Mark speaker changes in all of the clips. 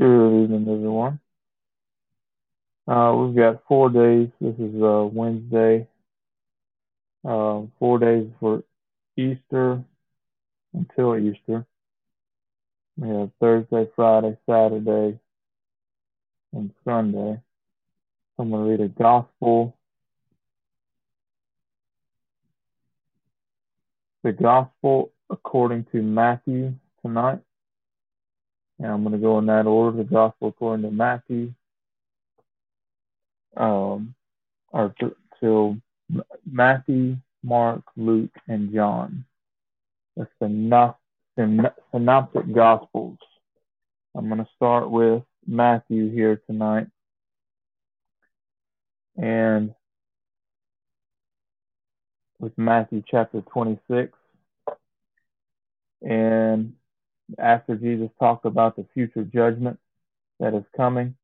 Speaker 1: Good evening, everyone. Uh, we've got four days. This is uh, Wednesday. Uh, four days for Easter until Easter. We have Thursday, Friday, Saturday, and Sunday. I'm going to read a gospel. The gospel according to Matthew tonight. And I'm going to go in that order, the gospel according to Matthew, um, or till Matthew, Mark, Luke, and John. The synoptic gospels. I'm going to start with Matthew here tonight. And with Matthew chapter 26. And after Jesus talked about the future judgment that is coming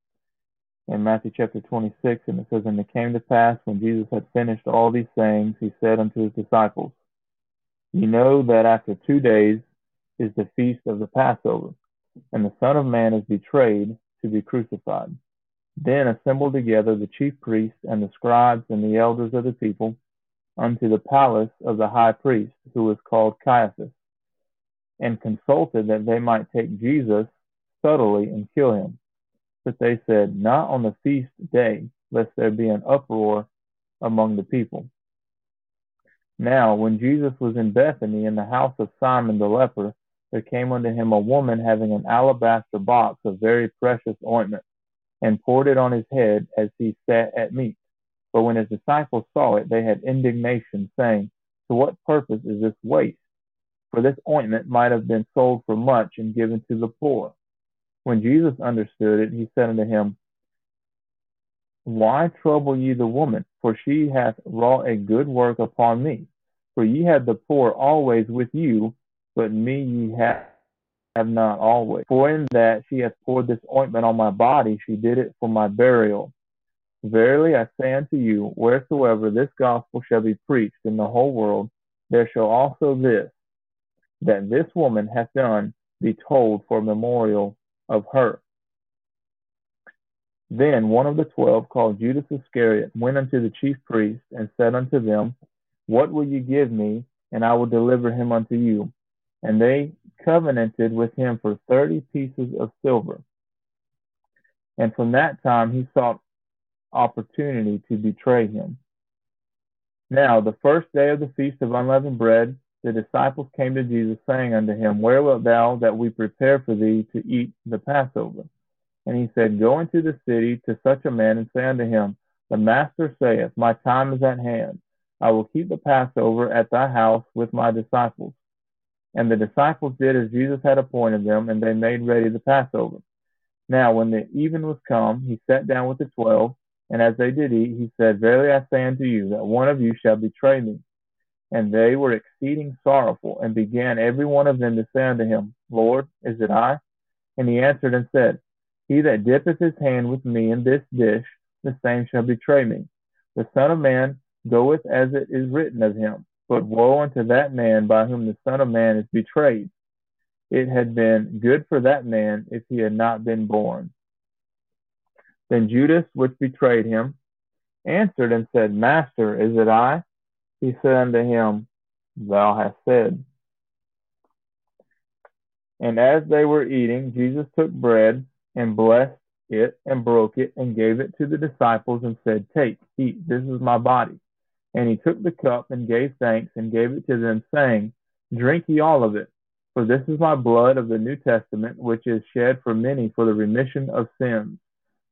Speaker 1: in Matthew chapter 26, and it says, And it came to pass when Jesus had finished all these sayings, he said unto his disciples, You know that after two days is the feast of the Passover, and the Son of Man is betrayed to be crucified. Then assembled together the chief priests and the scribes and the elders of the people unto the palace of the high priest, who was called Caiaphas and consulted that they might take Jesus subtly and kill him. But they said, Not on the feast day, lest there be an uproar among the people. Now, when Jesus was in Bethany in the house of Simon the leper, there came unto him a woman having an alabaster box of very precious ointment, and poured it on his head as he sat at meat. But when his disciples saw it, they had indignation, saying, To what purpose is this waste? For this ointment might have been sold for much and given to the poor. When Jesus understood it, he said unto him, Why trouble ye the woman? For she hath wrought a good work upon me. For ye have the poor always with you, but me ye have, have not always. For in that she hath poured this ointment on my body, she did it for my burial. Verily I say unto you, wheresoever this gospel shall be preached in the whole world, there shall also this that this woman hath done be told for memorial of her. Then one of the twelve, called Judas Iscariot, went unto the chief priests and said unto them, What will ye give me, and I will deliver him unto you? And they covenanted with him for thirty pieces of silver. And from that time he sought opportunity to betray him. Now, the first day of the feast of unleavened bread, the disciples came to Jesus, saying unto him, Where wilt thou that we prepare for thee to eat the Passover? And he said, Go into the city to such a man and say unto him, The master saith, My time is at hand. I will keep the Passover at thy house with my disciples. And the disciples did as Jesus had appointed them, and they made ready the Passover. Now, when the even was come, he sat down with the twelve, and as they did eat, he said, Verily I say unto you, that one of you shall betray me. And they were exceeding sorrowful, and began every one of them to say unto him, Lord, is it I? And he answered and said, He that dippeth his hand with me in this dish, the same shall betray me. The Son of Man goeth as it is written of him. But woe unto that man by whom the Son of Man is betrayed. It had been good for that man if he had not been born. Then Judas, which betrayed him, answered and said, Master, is it I? He said unto him, Thou hast said. And as they were eating, Jesus took bread and blessed it and broke it and gave it to the disciples and said, Take, eat, this is my body. And he took the cup and gave thanks and gave it to them, saying, Drink ye all of it, for this is my blood of the New Testament, which is shed for many for the remission of sins.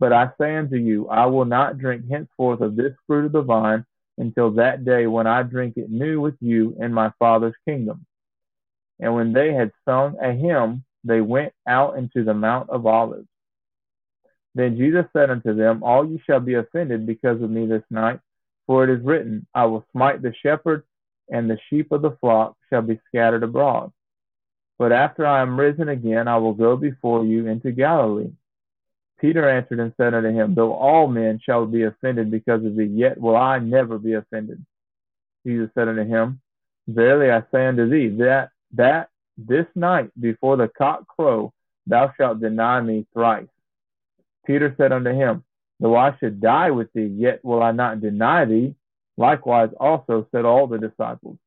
Speaker 1: But I say unto you, I will not drink henceforth of this fruit of the vine until that day when I drink it new with you in my Father's kingdom. And when they had sung a hymn, they went out into the Mount of Olives. Then Jesus said unto them, All ye shall be offended because of me this night, for it is written, I will smite the shepherd, and the sheep of the flock shall be scattered abroad. But after I am risen again, I will go before you into Galilee. Peter answered and said unto him, Though all men shall be offended because of thee, yet will I never be offended. Jesus said unto him, Verily I say unto thee, that that this night before the cock crow thou shalt deny me thrice. Peter said unto him, Though I should die with thee, yet will I not deny thee. Likewise also said all the disciples.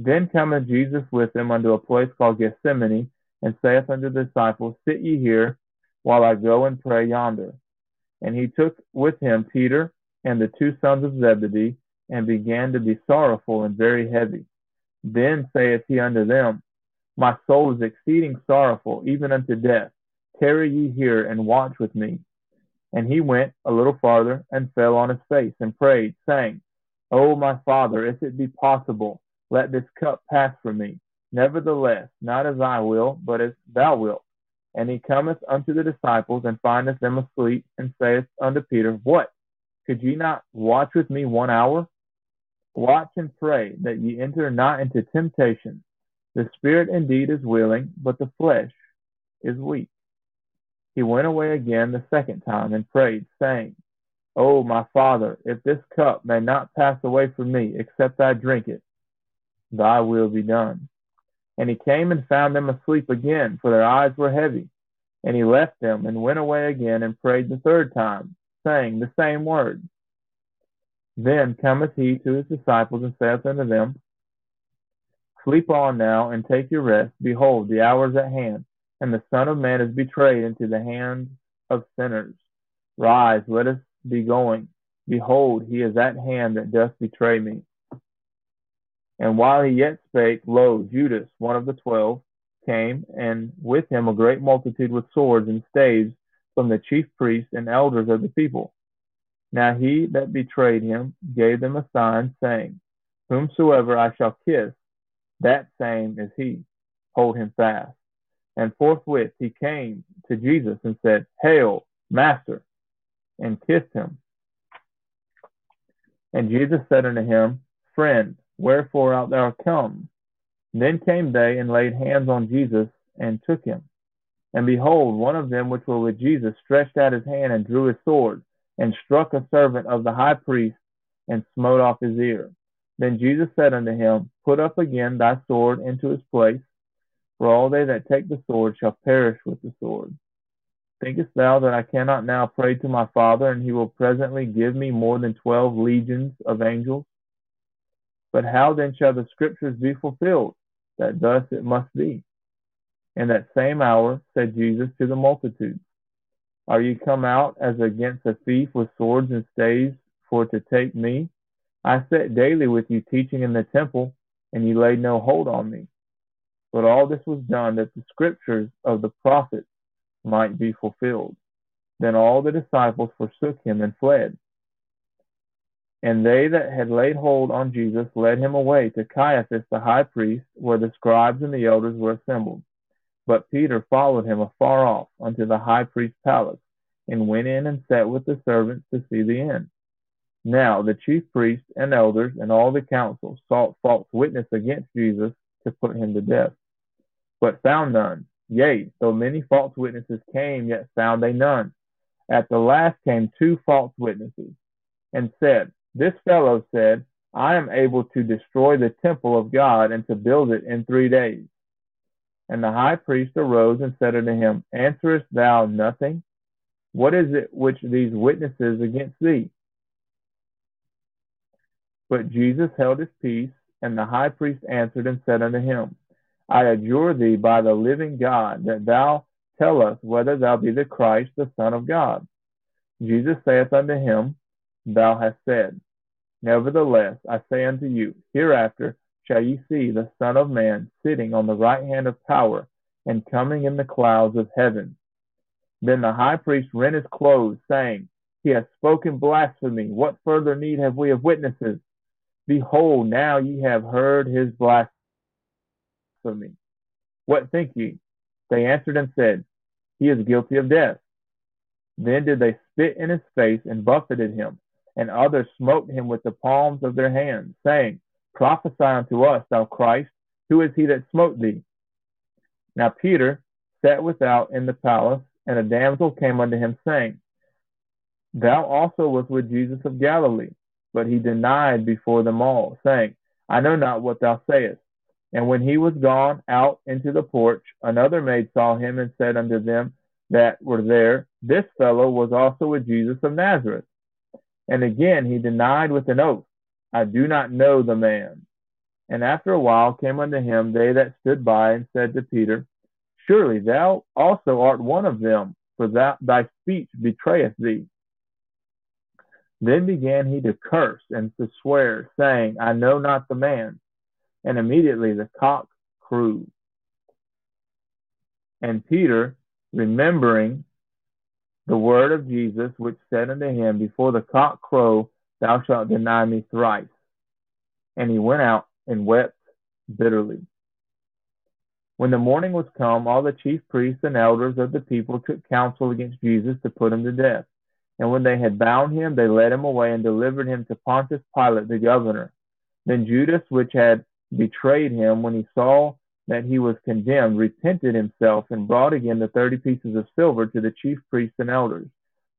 Speaker 1: Then cometh Jesus with them unto a place called Gethsemane, and saith unto the disciples, Sit ye here, while I go and pray yonder. And he took with him Peter and the two sons of Zebedee, and began to be sorrowful and very heavy. Then saith he unto them, My soul is exceeding sorrowful, even unto death. Tarry ye here and watch with me. And he went a little farther and fell on his face and prayed, saying, O my Father, if it be possible, let this cup pass from me. Nevertheless, not as I will, but as thou wilt. And he cometh unto the disciples and findeth them asleep, and saith unto Peter, What? Could ye not watch with me one hour? Watch and pray that ye enter not into temptation. The spirit indeed is willing, but the flesh is weak. He went away again the second time and prayed, saying, O my Father, if this cup may not pass away from me, except I drink it, thy will be done. And he came and found them asleep again, for their eyes were heavy. And he left them and went away again and prayed the third time, saying the same words. Then cometh he to his disciples and saith unto them, Sleep on now and take your rest. Behold, the hour is at hand and the Son of Man is betrayed into the hands of sinners. Rise, let us be going. Behold, he is at hand that doth betray me. And while he yet spake, lo, Judas, one of the twelve, came, and with him a great multitude with swords and staves from the chief priests and elders of the people. Now he that betrayed him gave them a sign, saying, Whomsoever I shall kiss, that same is he. Hold him fast. And forthwith he came to Jesus and said, Hail, Master, and kissed him. And Jesus said unto him, Friend, wherefore art thou come? Then came they and laid hands on Jesus and took him. And behold, one of them which were with Jesus stretched out his hand and drew his sword, and struck a servant of the high priest, and smote off his ear. Then Jesus said unto him, Put up again thy sword into his place, for all they that take the sword shall perish with the sword. Thinkest thou that I cannot now pray to my Father, and he will presently give me more than twelve legions of angels? But how then shall the scriptures be fulfilled, that thus it must be? In that same hour said Jesus to the multitude, Are ye come out as against a thief with swords and staves for to take me? I sat daily with you teaching in the temple, and ye laid no hold on me. But all this was done that the scriptures of the prophets might be fulfilled. Then all the disciples forsook him and fled. And they that had laid hold on Jesus led him away to Caiaphas the high priest, where the scribes and the elders were assembled. But Peter followed him afar off unto the high priest's palace, and went in and sat with the servants to see the end. Now the chief priests and elders and all the council sought false witness against Jesus to put him to death but found none. Yea, though many false witnesses came, yet found they none. At the last came two false witnesses, and said, This fellow said, I am able to destroy the temple of God and to build it in three days. And the high priest arose and said unto him, Answerest thou nothing? What is it which these witnesses against thee? But Jesus held his peace, and the high priest answered and said unto him, I adjure thee by the living God that thou tell us whether thou be the Christ, the Son of God. Jesus saith unto him, Thou hast said. Nevertheless, I say unto you, hereafter shall ye see the Son of Man sitting on the right hand of power and coming in the clouds of heaven. Then the high priest rent his clothes, saying, He hath spoken blasphemy. What further need have we of witnesses? Behold, now ye have heard his blasphemy. What think ye? They answered and said, He is guilty of death. Then did they spit in his face and buffeted him, and others smote him with the palms of their hands, saying, Prophesy unto us, thou Christ, who is he that smote thee? Now Peter sat without in the palace, and a damsel came unto him, saying, Thou also wast with Jesus of Galilee. But he denied before them all, saying, I know not what thou sayest. And when he was gone out into the porch, another maid saw him and said unto them that were there, This fellow was also with Jesus of Nazareth. And again he denied with an oath, I do not know the man. And after a while came unto him they that stood by and said to Peter, Surely thou also art one of them, for thy speech betrayeth thee. Then began he to curse and to swear, saying, I know not the man. And immediately the cock crew. And Peter, remembering the word of Jesus, which said unto him, Before the cock crow, thou shalt deny me thrice. And he went out and wept bitterly. When the morning was come, all the chief priests and elders of the people took counsel against Jesus to put him to death. And when they had bound him, they led him away and delivered him to Pontius Pilate the governor. Then Judas, which had betrayed him, when he saw that he was condemned, repented himself and brought again the thirty pieces of silver to the chief priests and elders,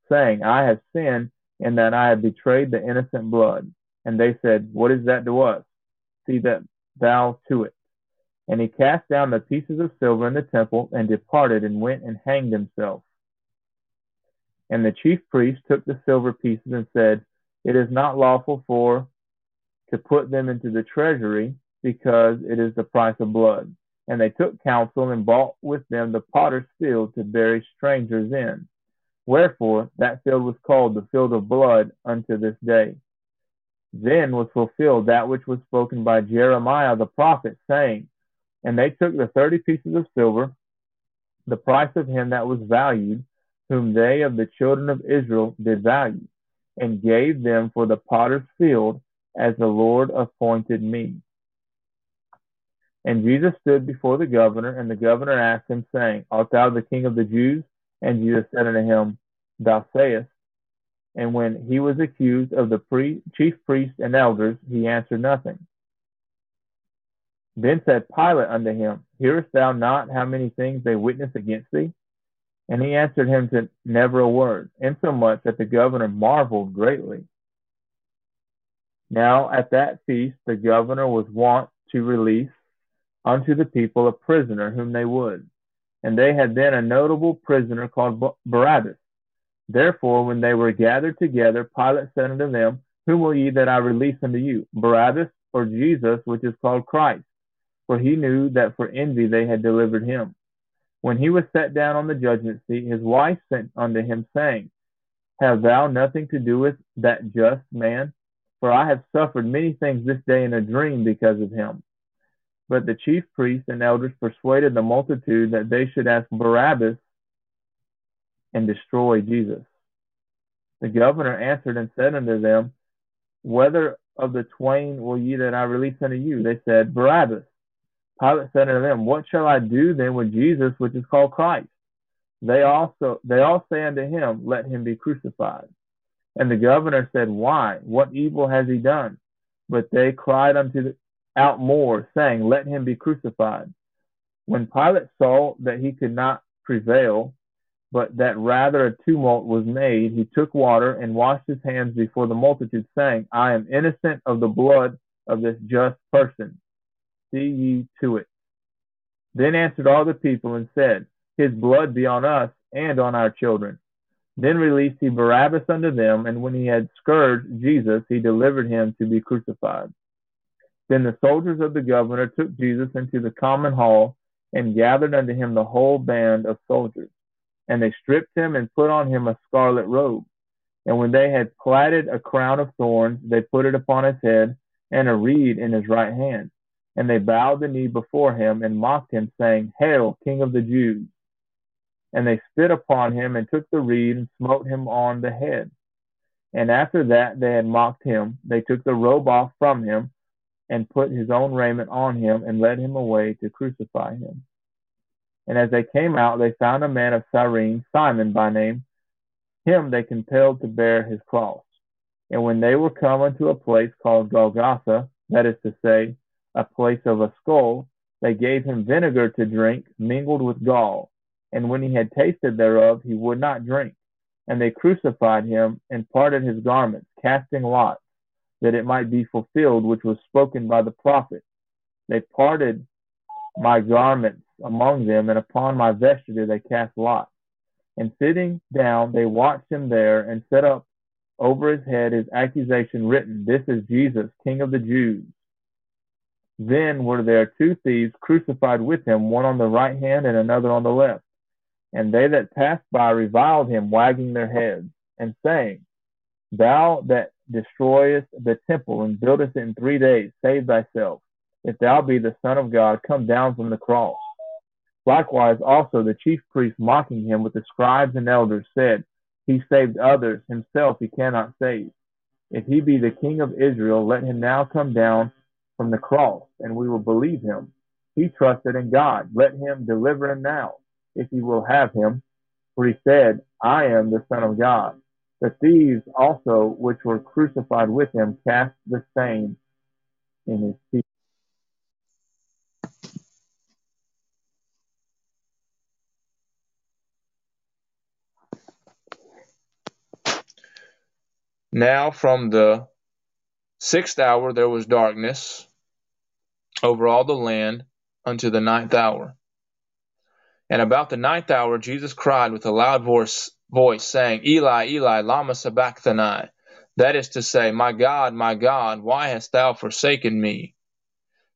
Speaker 1: saying, I have sinned in that I have betrayed the innocent blood. And they said, What is that to us? See that thou to it. And he cast down the pieces of silver in the temple and departed and went and hanged himself. And the chief priest took the silver pieces and said, It is not lawful for to put them into the treasury, because it is the price of blood. And they took counsel and bought with them the potter's field to bury strangers in. Wherefore that field was called the field of blood unto this day. Then was fulfilled that which was spoken by Jeremiah the prophet, saying, And they took the thirty pieces of silver, the price of him that was valued, whom they of the children of Israel did value, and gave them for the potter's field, as the Lord appointed me. And Jesus stood before the governor, and the governor asked him, saying, Art thou the king of the Jews? And Jesus said unto him, Thou sayest. And when he was accused of the pre- chief priests and elders, he answered nothing. Then said Pilate unto him, Hearest thou not how many things they witness against thee? And he answered him to never a word, insomuch that the governor marveled greatly. Now at that feast the governor was wont to release unto the people a prisoner whom they would. And they had then a notable prisoner called Barabbas. Therefore, when they were gathered together, Pilate said unto them, Whom will ye that I release unto you, Barabbas or Jesus, which is called Christ? For he knew that for envy they had delivered him. When he was set down on the judgment seat, his wife sent unto him, saying, Have thou nothing to do with that just man? For I have suffered many things this day in a dream because of him. But the chief priests and elders persuaded the multitude that they should ask Barabbas and destroy Jesus. The governor answered and said unto them, Whether of the twain will ye that I release unto you? They said, Barabbas. Pilate said unto them, What shall I do then with Jesus, which is called Christ? They also they all say unto him, Let him be crucified. And the governor said, Why? What evil has he done? But they cried unto the, out more, saying, Let him be crucified. When Pilate saw that he could not prevail, but that rather a tumult was made, he took water and washed his hands before the multitude, saying, I am innocent of the blood of this just person see ye to it. Then answered all the people and said, His blood be on us and on our children. Then released he Barabbas unto them, and when he had scourged Jesus, he delivered him to be crucified. Then the soldiers of the governor took Jesus into the common hall, and gathered unto him the whole band of soldiers. And they stripped him and put on him a scarlet robe. And when they had platted a crown of thorns, they put it upon his head, and a reed in his right hand. And they bowed the knee before him and mocked him, saying, Hail, King of the Jews! And they spit upon him and took the reed and smote him on the head. And after that they had mocked him, they took the robe off from him and put his own raiment on him and led him away to crucify him. And as they came out, they found a man of Cyrene, Simon by name. Him they compelled to bear his cross. And when they were come unto a place called Golgotha, that is to say, a place of a skull, they gave him vinegar to drink, mingled with gall. And when he had tasted thereof, he would not drink. And they crucified him and parted his garments, casting lots, that it might be fulfilled which was spoken by the prophet. They parted my garments among them, and upon my vesture they cast lots. And sitting down, they watched him there and set up over his head his accusation written, This is Jesus, King of the Jews. Then were there two thieves crucified with him, one on the right hand and another on the left. And they that passed by reviled him, wagging their heads, and saying, Thou that destroyest the temple and buildest it in three days, save thyself. If thou be the Son of God, come down from the cross. Likewise also the chief priests mocking him with the scribes and elders said, He saved others, himself he cannot save. If he be the king of Israel, let him now come down from the cross, and we will believe him. He trusted in God. Let him deliver him now, if he will have him. For he said, I am the Son of God. The thieves also, which were crucified with him, cast the same in his feet.
Speaker 2: Now from the sixth hour there was darkness over all the land unto the ninth hour. And about the ninth hour Jesus cried with a loud voice, voice saying, Eli, Eli, lama sabachthani? That is to say, My God, my God, why hast thou forsaken me?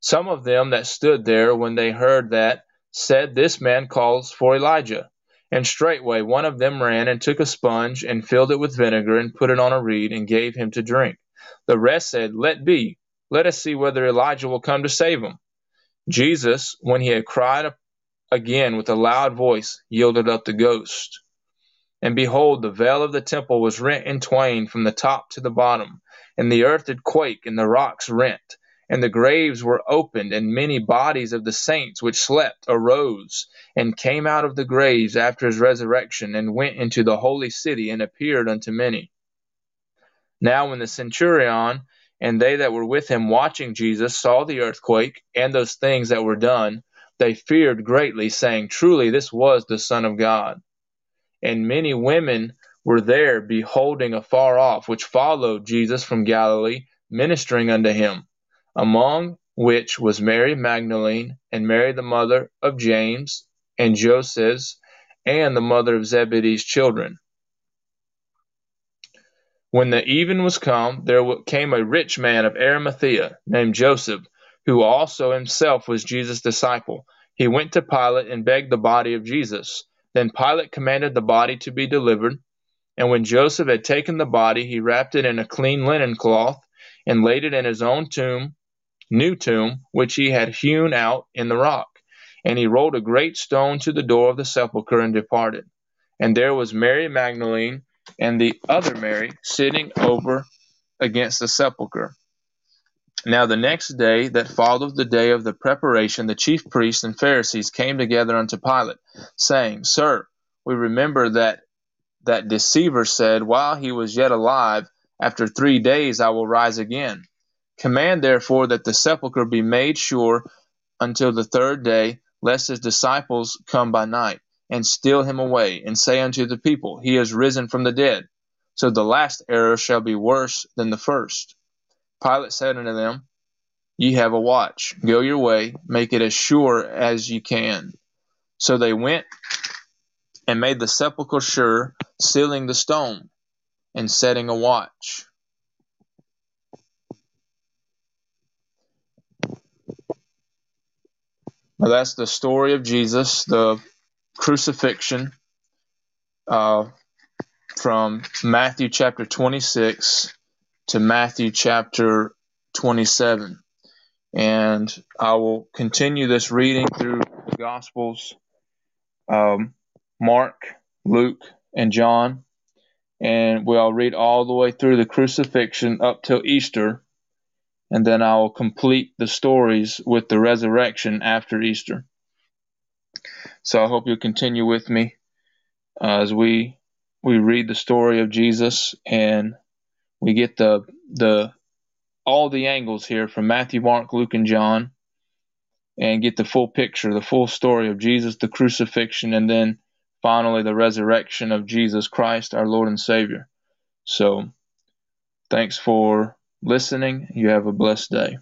Speaker 2: Some of them that stood there when they heard that said, This man calls for Elijah. And straightway one of them ran and took a sponge and filled it with vinegar and put it on a reed and gave him to drink. The rest said, Let be, let us see whether Elijah will come to save him. Jesus, when he had cried again with a loud voice, yielded up the ghost. And behold, the veil of the temple was rent in twain from the top to the bottom, and the earth did quake, and the rocks rent and the graves were opened, and many bodies of the saints which slept arose, and came out of the graves after his resurrection, and went into the holy city, and appeared unto many. Now when the centurion and they that were with him watching Jesus saw the earthquake, and those things that were done, they feared greatly, saying, Truly this was the Son of God. And many women were there beholding afar off, which followed Jesus from Galilee, ministering unto him among which was Mary Magdalene, and Mary the mother of James and Joses, and the mother of Zebedee's children. When the even was come, there came a rich man of Arimathea, named Joseph, who also himself was Jesus' disciple. He went to Pilate and begged the body of Jesus. Then Pilate commanded the body to be delivered. And when Joseph had taken the body, he wrapped it in a clean linen cloth and laid it in his own tomb new tomb which he had hewn out in the rock. And he rolled a great stone to the door of the sepulchre and departed. And there was Mary Magdalene and the other Mary sitting over against the sepulchre. Now the next day that followed the day of the preparation, the chief priests and Pharisees came together unto Pilate, saying, Sir, we remember that that deceiver said, While he was yet alive, after three days I will rise again. Command therefore that the sepulchre be made sure until the third day, lest his disciples come by night, and steal him away, and say unto the people, He is risen from the dead. So the last error shall be worse than the first. Pilate said unto them, Ye have a watch. Go your way, make it as sure as ye can. So they went and made the sepulchre sure, sealing the stone, and setting a watch. Now that's the story of Jesus, the crucifixion, uh, from Matthew chapter 26 to Matthew chapter 27. And I will continue this reading through the Gospels um, Mark, Luke, and John. And we'll read all the way through the crucifixion up till Easter and then I will complete the stories with the resurrection after Easter. So I hope you'll continue with me uh, as we we read the story of Jesus and we get the the all the angles here from Matthew, Mark, Luke, and John, and get the full picture, the full story of Jesus, the crucifixion, and then finally the resurrection of Jesus Christ, our Lord and Savior. So, thanks for listening. You have a blessed day.